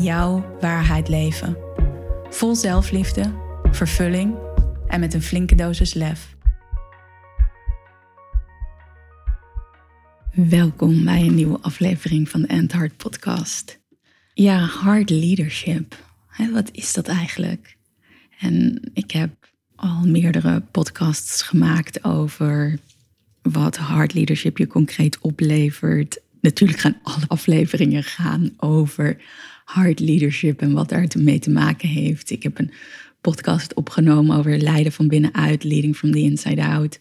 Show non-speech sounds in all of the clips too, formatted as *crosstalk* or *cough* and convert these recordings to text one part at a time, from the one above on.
Jouw waarheid leven. Vol zelfliefde, vervulling en met een flinke dosis lef. Welkom bij een nieuwe aflevering van de End Heart Podcast. Ja, hard leadership. Wat is dat eigenlijk? En ik heb al meerdere podcasts gemaakt over wat hard leadership je concreet oplevert. Natuurlijk gaan alle afleveringen gaan over hard leadership en wat daar mee te maken heeft. Ik heb een podcast opgenomen over leiden van binnenuit, leading from the inside out.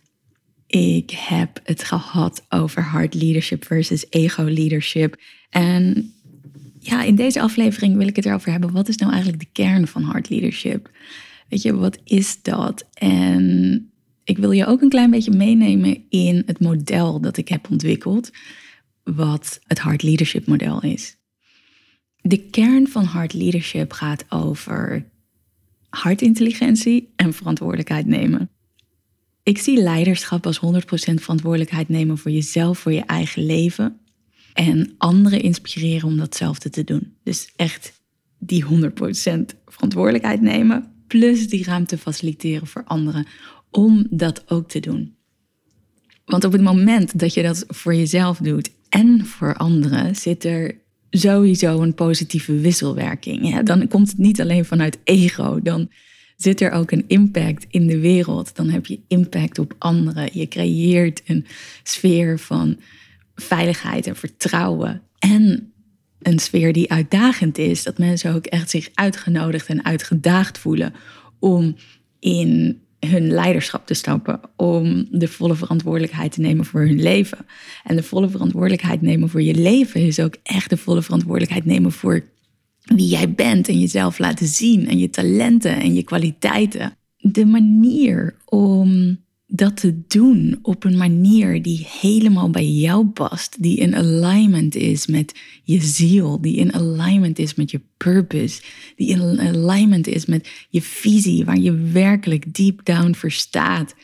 Ik heb het gehad over hard leadership versus ego leadership. En ja, in deze aflevering wil ik het erover hebben. Wat is nou eigenlijk de kern van hard leadership? Weet je, wat is dat? En ik wil je ook een klein beetje meenemen in het model dat ik heb ontwikkeld, wat het hard leadership model is. De kern van hard leadership gaat over hartintelligentie en verantwoordelijkheid nemen. Ik zie leiderschap als 100% verantwoordelijkheid nemen voor jezelf, voor je eigen leven. En anderen inspireren om datzelfde te doen. Dus echt die 100% verantwoordelijkheid nemen, plus die ruimte faciliteren voor anderen om dat ook te doen. Want op het moment dat je dat voor jezelf doet en voor anderen, zit er sowieso een positieve wisselwerking. Ja, dan komt het niet alleen vanuit ego, dan zit er ook een impact in de wereld. Dan heb je impact op anderen. Je creëert een sfeer van veiligheid en vertrouwen. En een sfeer die uitdagend is, dat mensen ook echt zich uitgenodigd en uitgedaagd voelen om in hun leiderschap te stappen, om de volle verantwoordelijkheid te nemen voor hun leven. En de volle verantwoordelijkheid nemen voor je leven is ook echt de volle verantwoordelijkheid nemen voor wie jij bent en jezelf laten zien en je talenten en je kwaliteiten. De manier om dat te doen op een manier die helemaal bij jou past, die in alignment is met je ziel, die in alignment is met je purpose, die in alignment is met je visie, waar je werkelijk deep down verstaat,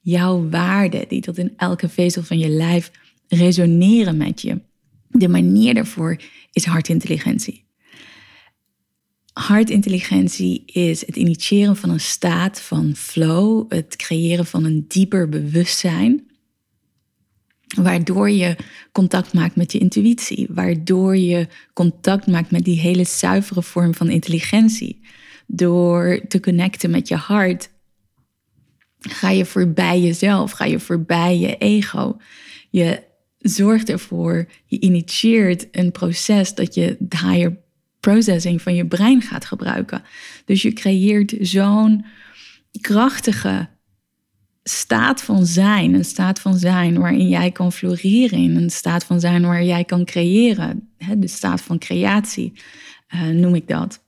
jouw waarden, die tot in elke vezel van je lijf resoneren met je. De manier daarvoor is hartintelligentie. Hartintelligentie is het initiëren van een staat van flow, het creëren van een dieper bewustzijn, waardoor je contact maakt met je intuïtie, waardoor je contact maakt met die hele zuivere vorm van intelligentie. Door te connecten met je hart, ga je voorbij jezelf, ga je voorbij je ego. Je zorgt ervoor, je initieert een proces dat je higher processing van je brein gaat gebruiken. Dus je creëert zo'n krachtige staat van zijn, een staat van zijn waarin jij kan floreren, een staat van zijn waar jij kan creëren, de staat van creatie uh, noem ik dat.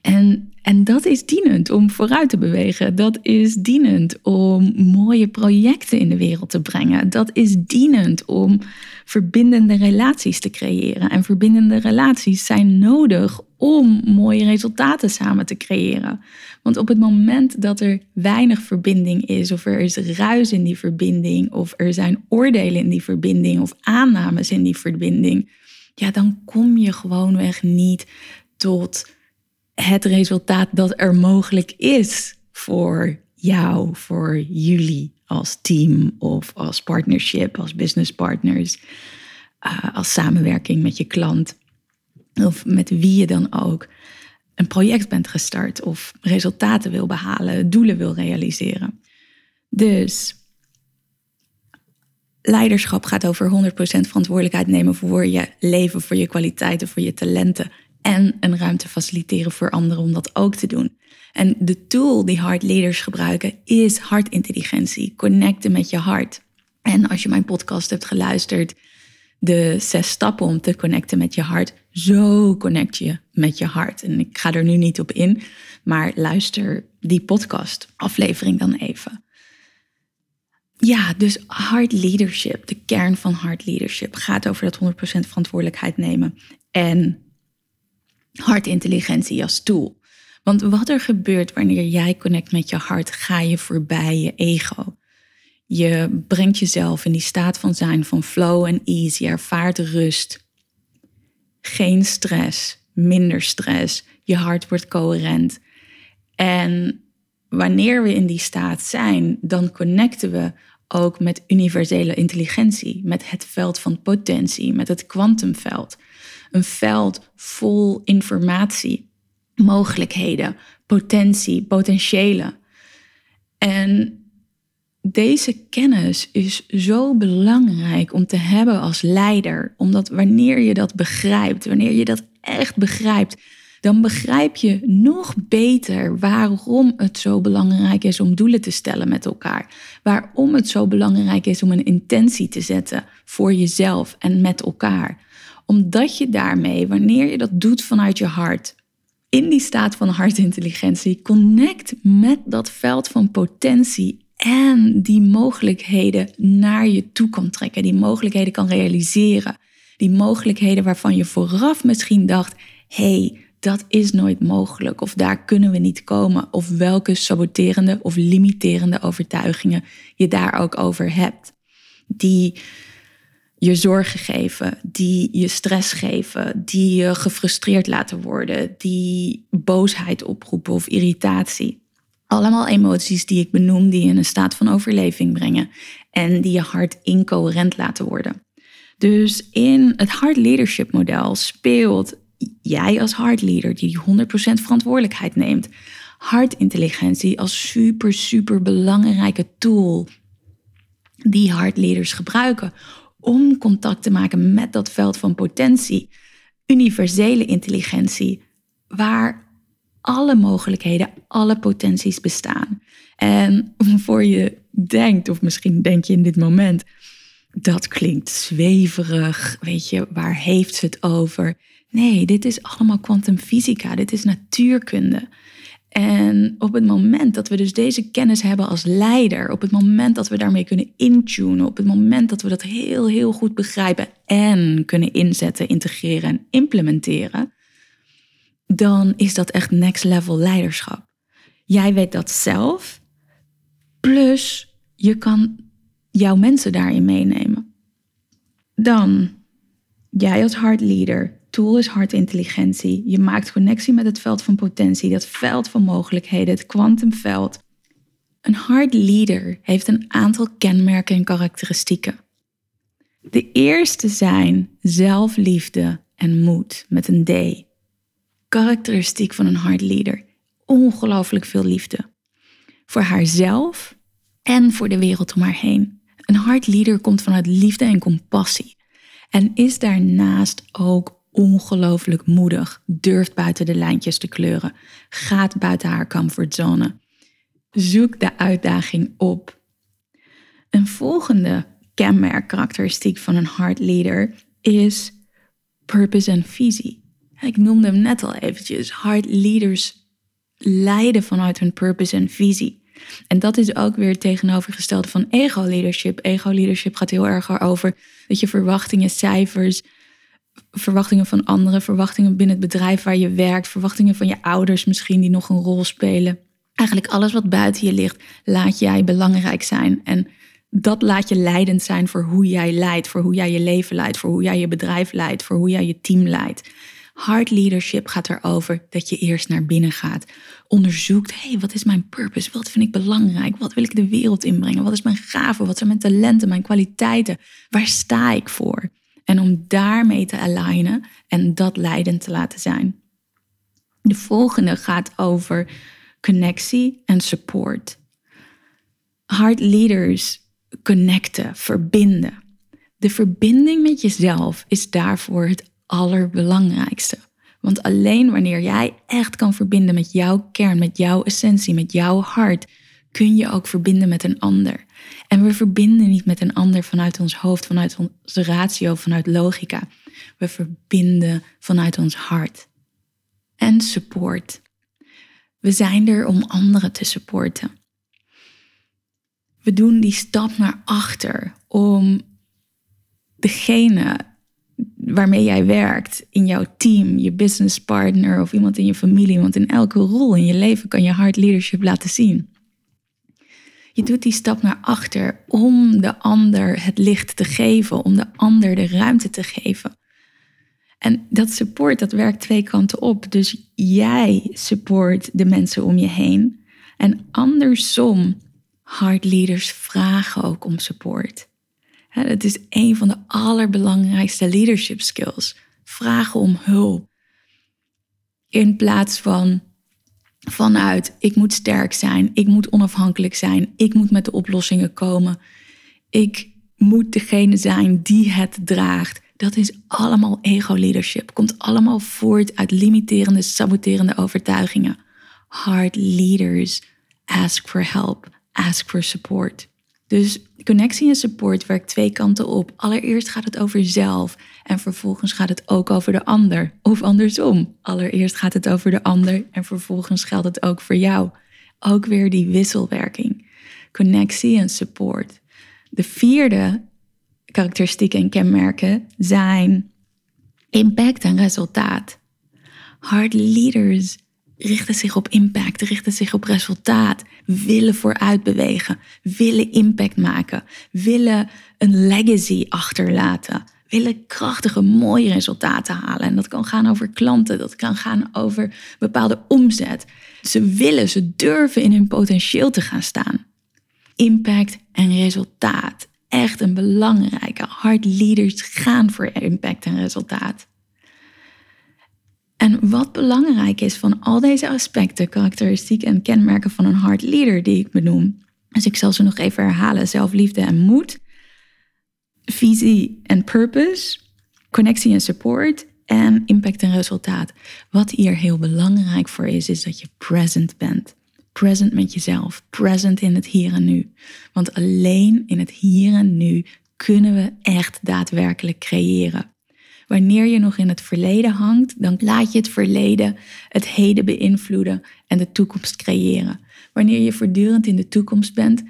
En, en dat is dienend om vooruit te bewegen. Dat is dienend om mooie projecten in de wereld te brengen. Dat is dienend om verbindende relaties te creëren. En verbindende relaties zijn nodig om mooie resultaten samen te creëren. Want op het moment dat er weinig verbinding is, of er is ruis in die verbinding, of er zijn oordelen in die verbinding, of aannames in die verbinding, ja, dan kom je gewoonweg niet tot het resultaat dat er mogelijk is voor jou, voor jullie als team of als partnership, als business partners, uh, als samenwerking met je klant of met wie je dan ook een project bent gestart of resultaten wil behalen, doelen wil realiseren. Dus leiderschap gaat over 100% verantwoordelijkheid nemen voor je leven, voor je kwaliteiten, voor je talenten en een ruimte faciliteren voor anderen om dat ook te doen. En de tool die hard leaders gebruiken is hartintelligentie, connecten met je hart. En als je mijn podcast hebt geluisterd, de zes stappen om te connecten met je hart. Zo connect je met je hart. En ik ga er nu niet op in, maar luister die podcast aflevering dan even. Ja, dus hard leadership, de kern van hard leadership, gaat over dat 100% verantwoordelijkheid nemen en hartintelligentie als tool. Want wat er gebeurt wanneer jij connect met je hart, ga je voorbij je ego. Je brengt jezelf in die staat van zijn, van flow en ease. Je ervaart rust. Geen stress, minder stress. Je hart wordt coherent. En wanneer we in die staat zijn, dan connecten we ook met universele intelligentie, met het veld van potentie, met het kwantumveld. Een veld vol informatie, mogelijkheden, potentie, potentiële. En deze kennis is zo belangrijk om te hebben als leider, omdat wanneer je dat begrijpt, wanneer je dat echt begrijpt, dan begrijp je nog beter waarom het zo belangrijk is om doelen te stellen met elkaar. Waarom het zo belangrijk is om een intentie te zetten voor jezelf en met elkaar. Omdat je daarmee, wanneer je dat doet vanuit je hart, in die staat van hartintelligentie, connect met dat veld van potentie en die mogelijkheden naar je toe kan trekken, die mogelijkheden kan realiseren. Die mogelijkheden waarvan je vooraf misschien dacht: hey, dat is nooit mogelijk, of daar kunnen we niet komen, of welke saboterende of limiterende overtuigingen je daar ook over hebt. Die je zorgen geven, die je stress geven, die je gefrustreerd laten worden, die boosheid oproepen of irritatie. Allemaal emoties die ik benoem, die je in een staat van overleving brengen en die je hart incoherent laten worden. Dus in het hard leadership model speelt jij als hard leader die 100% verantwoordelijkheid neemt, hartintelligentie als super, super belangrijke tool die hard leaders gebruiken om contact te maken met dat veld van potentie, universele intelligentie, waar alle mogelijkheden, alle potenties bestaan. En *laughs* voor je denkt, of misschien denk je in dit moment, dat klinkt zweverig, weet je, waar heeft ze het over? Nee, dit is allemaal kwantumfysica, dit is natuurkunde. En op het moment dat we dus deze kennis hebben als leider, op het moment dat we daarmee kunnen intunen, op het moment dat we dat heel, heel goed begrijpen en kunnen inzetten, integreren en implementeren, dan is dat echt next level leiderschap. Jij weet dat zelf, plus je kan jouw mensen daarin meenemen. Dan, jij als hard leader, tool is hartintelligentie. Je maakt connectie met het veld van potentie, dat veld van mogelijkheden, het kwantumveld. Een hard leader heeft een aantal kenmerken en karakteristieken. De eerste zijn zelfliefde en moed met een D. Karakteristiek van een hard leader. Ongelooflijk veel liefde. Voor haarzelf en voor de wereld om haar heen. Een hard leader komt vanuit liefde en compassie. En is daarnaast ook ongelooflijk moedig, durft buiten de lijntjes te kleuren, gaat buiten haar comfortzone. Zoek de uitdaging op. Een volgende kenmerk karakteristiek van een hard leader is purpose en visie. Ik noemde hem net al eventjes. Hard leaders leiden vanuit hun purpose en visie. En dat is ook weer het tegenovergestelde van ego leadership. Ego leadership gaat heel erg over dat je verwachtingen, cijfers, verwachtingen van anderen, verwachtingen binnen het bedrijf waar je werkt, verwachtingen van je ouders misschien die nog een rol spelen. Eigenlijk alles wat buiten je ligt, laat jij belangrijk zijn. En dat laat je leidend zijn voor hoe jij leidt, voor hoe jij je leven leidt, voor hoe jij je bedrijf leidt, voor hoe jij je team leidt. Hard leadership gaat erover dat je eerst naar binnen gaat. Onderzoekt, hé, hey, wat is mijn purpose? Wat vind ik belangrijk? Wat wil ik de wereld inbrengen? Wat is mijn gave? Wat zijn mijn talenten, mijn kwaliteiten? Waar sta ik voor? En om daarmee te alignen en dat leidend te laten zijn. De volgende gaat over connectie en support. Hard leaders connecten, verbinden. De verbinding met jezelf is daarvoor het allerbelangrijkste. Want alleen wanneer jij echt kan verbinden met jouw kern, met jouw essentie, met jouw hart, kun je ook verbinden met een ander. En we verbinden niet met een ander vanuit ons hoofd, vanuit onze ratio, vanuit logica. We verbinden vanuit ons hart. En support. We zijn er om anderen te supporten. We doen die stap naar achter om degene waarmee jij werkt in jouw team, je business partner of iemand in je familie, want in elke rol in je leven kan je hard leadership laten zien. Je doet die stap naar achter om de ander het licht te geven, om de ander de ruimte te geven. En dat support, dat werkt twee kanten op. Dus jij support de mensen om je heen. En andersom, hard leaders vragen ook om support. Het is een van de allerbelangrijkste leadership skills. Vragen om hulp. In plaats van vanuit ik moet sterk zijn, ik moet onafhankelijk zijn, ik moet met de oplossingen komen, ik moet degene zijn die het draagt. Dat is allemaal ego-leadership. Komt allemaal voort uit limiterende, saboterende overtuigingen. Hard leaders ask for help, ask for support. Dus connectie en support werkt twee kanten op. Allereerst gaat het over zelf en vervolgens gaat het ook over de ander. Of andersom. Allereerst gaat het over de ander en vervolgens geldt het ook voor jou. Ook weer die wisselwerking. Connectie en support. De vierde karakteristieken en kenmerken zijn impact en resultaat. Hard leaders richten zich op impact, richten zich op resultaat, willen vooruit bewegen, willen impact maken, willen een legacy achterlaten, willen krachtige, mooie resultaten halen. En dat kan gaan over klanten, dat kan gaan over bepaalde omzet. Ze willen, ze durven in hun potentieel te gaan staan. Impact en resultaat. Echt een belangrijke. Hard leaders gaan voor impact en resultaat. En wat belangrijk is van al deze aspecten, karakteristieken en kenmerken van een hard leader die ik benoem. Dus ik zal ze nog even herhalen: zelfliefde en moed, visie en purpose, connectie en support en impact en resultaat. Wat hier heel belangrijk voor is, is dat je present bent. Present met jezelf, present in het hier en nu. Want alleen in het hier en nu kunnen we echt daadwerkelijk creëren. Wanneer je nog in het verleden hangt, dan laat je het verleden het heden beïnvloeden en de toekomst creëren. Wanneer je voortdurend in de toekomst bent,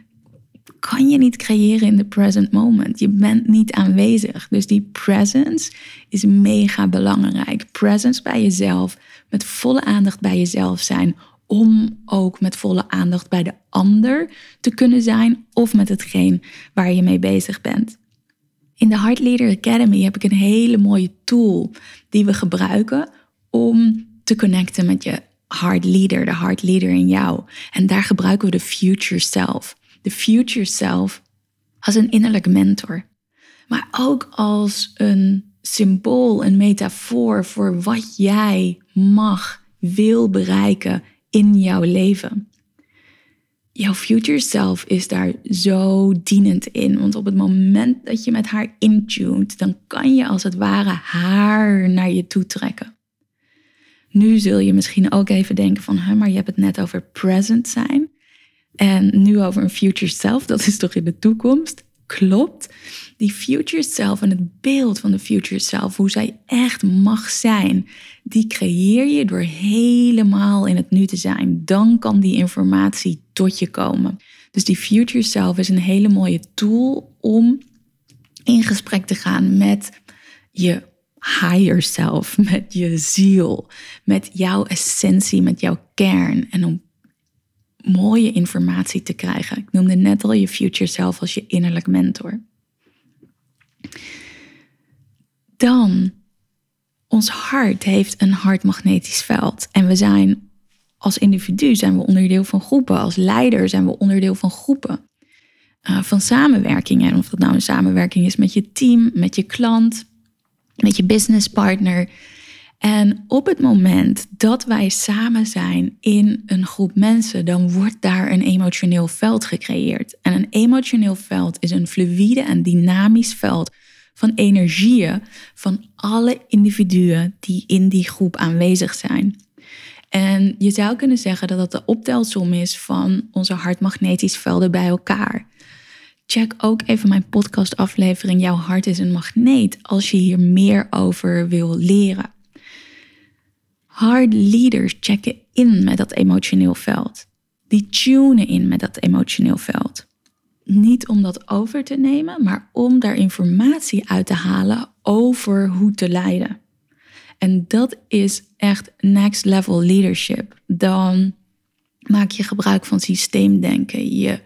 kan je niet creëren in de present moment. Je bent niet aanwezig. Dus die presence is mega belangrijk. Presence bij jezelf, met volle aandacht bij jezelf zijn, om ook met volle aandacht bij de ander te kunnen zijn of met hetgeen waar je mee bezig bent. In de Heart Leader Academy heb ik een hele mooie tool die we gebruiken om te connecten met je heart leader, de heart leader in jou. En daar gebruiken we de future self. De future self als een innerlijke mentor, maar ook als een symbool, een metafoor voor wat jij mag, wil bereiken in jouw leven jouw future self is daar zo dienend in. Want op het moment dat je met haar intuned, dan kan je als het ware haar naar je toe trekken. Nu zul je misschien ook even denken van, maar je hebt het net over present zijn. En nu over een future self, dat is toch in de toekomst? Klopt. Die future self en het beeld van de future self, hoe zij echt mag zijn, die creëer je door helemaal in het nu te zijn. Dan kan die informatie tot je komen. Dus die future self is een hele mooie tool om in gesprek te gaan met je higher self, met je ziel, met jouw essentie, met jouw kern. En om mooie informatie te krijgen. Ik noemde net al je future self als je innerlijk mentor. Dan, ons hart heeft een hartmagnetisch veld. En we zijn als individu zijn we onderdeel van groepen. Als leider zijn we onderdeel van groepen. Uh, van samenwerkingen. En of dat nou een samenwerking is met je team, met je klant, met je businesspartner. En op het moment dat wij samen zijn in een groep mensen, dan wordt daar een emotioneel veld gecreëerd. En een emotioneel veld is een fluïde en dynamisch veld van energieën van alle individuen die in die groep aanwezig zijn. En je zou kunnen zeggen dat dat de optelsom is van onze hartmagnetische velden bij elkaar. Check ook even mijn podcastaflevering Jouw hart is een magneet als je hier meer over wil leren. Hard leaders checken in met dat emotioneel veld. Die tunen in met dat emotioneel veld. Niet om dat over te nemen, maar om daar informatie uit te halen over hoe te leiden. En dat is echt next level leadership. Dan maak je gebruik van systeemdenken. Je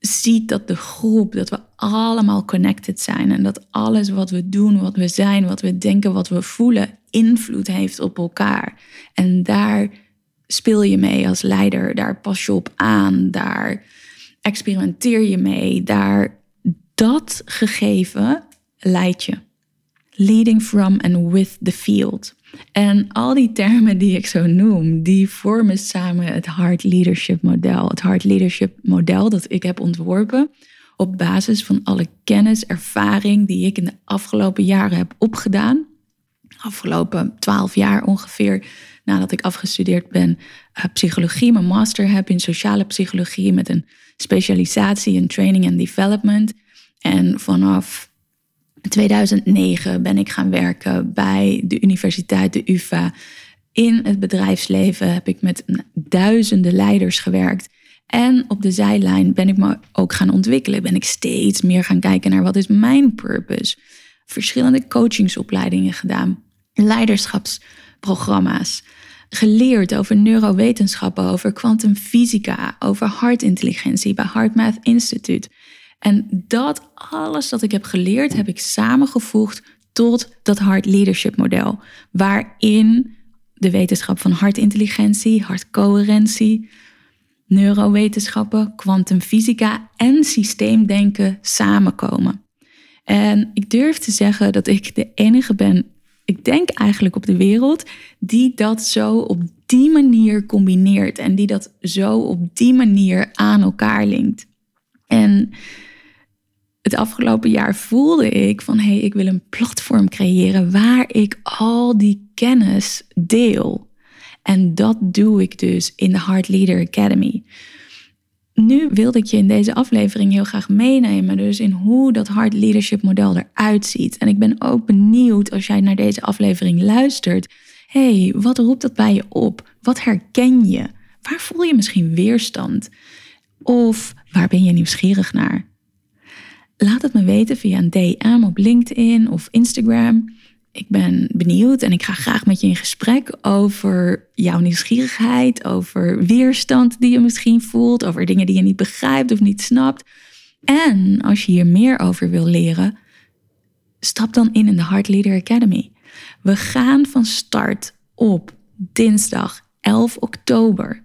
ziet dat de groep, dat we allemaal connected zijn en dat alles wat we doen, wat we zijn, wat we denken, wat we voelen, invloed heeft op elkaar. En daar speel je mee als leider, daar pas je op aan, daar experimenteer je mee, daar dat gegeven leidt je. Leading from and with the field. En al die termen die ik zo noem, die vormen samen het Hard Leadership Model. Het Hard Leadership Model dat ik heb ontworpen op basis van alle kennis, ervaring die ik in de afgelopen jaren heb opgedaan. Afgelopen twaalf jaar ongeveer nadat ik afgestudeerd ben, uh, psychologie, mijn master heb in sociale psychologie met een specialisatie in training and development. En vanaf 2009 ben ik gaan werken bij de universiteit, de UvA. In het bedrijfsleven heb ik met duizenden leiders gewerkt. En op de zijlijn ben ik me ook gaan ontwikkelen. Ben ik steeds meer gaan kijken naar wat is mijn purpose. Verschillende coachingsopleidingen gedaan. Leiderschapsprogramma's. Geleerd over neurowetenschappen, over kwantumfysica, over hartintelligentie bij HeartMath Institute. En dat alles dat ik heb geleerd, heb ik samengevoegd tot dat hard leadership model. Waarin de wetenschap van hartintelligentie, hartcoherentie, neurowetenschappen, kwantumfysica en systeemdenken samenkomen. En ik durf te zeggen dat ik de enige ben, ik denk eigenlijk op de wereld, die dat zo op die manier combineert en die dat zo op die manier aan elkaar linkt. En het afgelopen jaar voelde ik van hé, hey, ik wil een platform creëren waar ik al die kennis deel. En dat doe ik dus in de Heart Leader Academy. Nu wilde ik je in deze aflevering heel graag meenemen, dus in hoe dat Heart Leadership model eruit ziet. En ik ben ook benieuwd als jij naar deze aflevering luistert. hey, wat roept dat bij je op? Wat herken je? Waar voel je misschien weerstand? Of waar ben je nieuwsgierig naar? Laat het me weten via een DM op LinkedIn of Instagram. Ik ben benieuwd en ik ga graag met je in gesprek over jouw nieuwsgierigheid, over weerstand die je misschien voelt, over dingen die je niet begrijpt of niet snapt. En als je hier meer over wil leren, stap dan in in de Heart Leader Academy. We gaan van start op dinsdag 11 oktober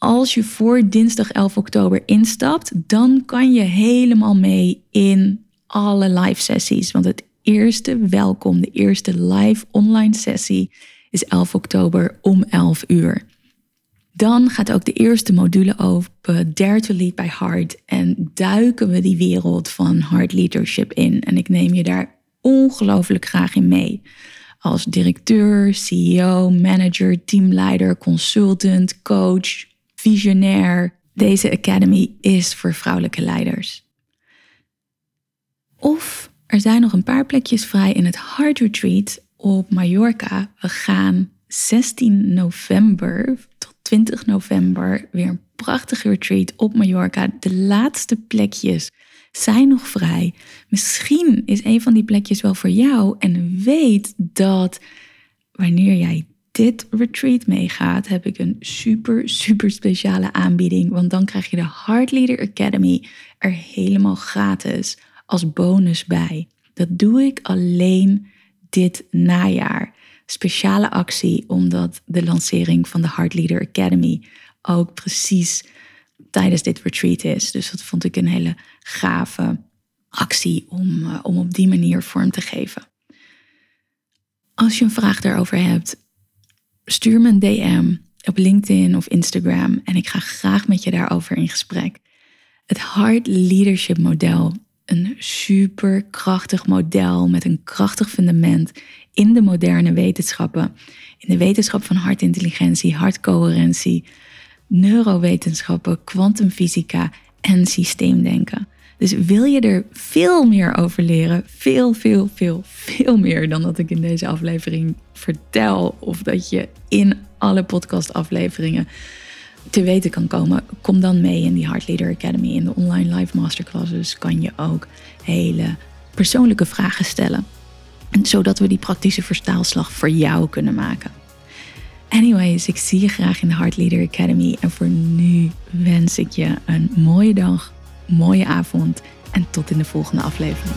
als je voor dinsdag 11 oktober instapt, dan kan je helemaal mee in alle live sessies. Want het eerste welkom, de eerste live online sessie is 11 oktober om 11 uur. Dan gaat ook de eerste module open, Dare to Lead by Heart. En duiken we die wereld van hard leadership in. En ik neem je daar ongelooflijk graag in mee. Als directeur, CEO, manager, teamleider, consultant, coach, visionair. Deze academy is voor vrouwelijke leiders. Of er zijn nog een paar plekjes vrij in het Hard Retreat op Mallorca. We gaan 16 november tot 20 november weer een prachtige retreat op Mallorca. De laatste plekjes zijn nog vrij. Misschien is een van die plekjes wel voor jou en weet dat wanneer jij dit retreat meegaat, heb ik een super, super speciale aanbieding. Want dan krijg je de Heart Leader Academy er helemaal gratis als bonus bij. Dat doe ik alleen dit najaar. Speciale actie, omdat de lancering van de Heart Leader Academy ook precies tijdens dit retreat is. Dus dat vond ik een hele gave actie om, eh, om op die manier vorm te geven. Als je een vraag daarover hebt, stuur me een DM op LinkedIn of Instagram en ik ga graag met je daarover in gesprek. Het Hard Leadership model een super krachtig model met een krachtig fundament in de moderne wetenschappen. In de wetenschap van hartintelligentie, hartcoherentie, neurowetenschappen, kwantumfysica en systeemdenken. Dus wil je er veel meer over leren, veel, veel, veel, veel meer dan dat ik in deze aflevering vertel, of dat je in alle podcastafleveringen te weten kan komen, kom dan mee in die Heart Leader Academy. In de online live masterclasses kan je ook hele persoonlijke vragen stellen. En zodat we die praktische vertaalslag voor jou kunnen maken. Anyways, ik zie je graag in de Heart Leader Academy. En voor nu wens ik je een mooie dag, mooie avond en tot in de volgende aflevering.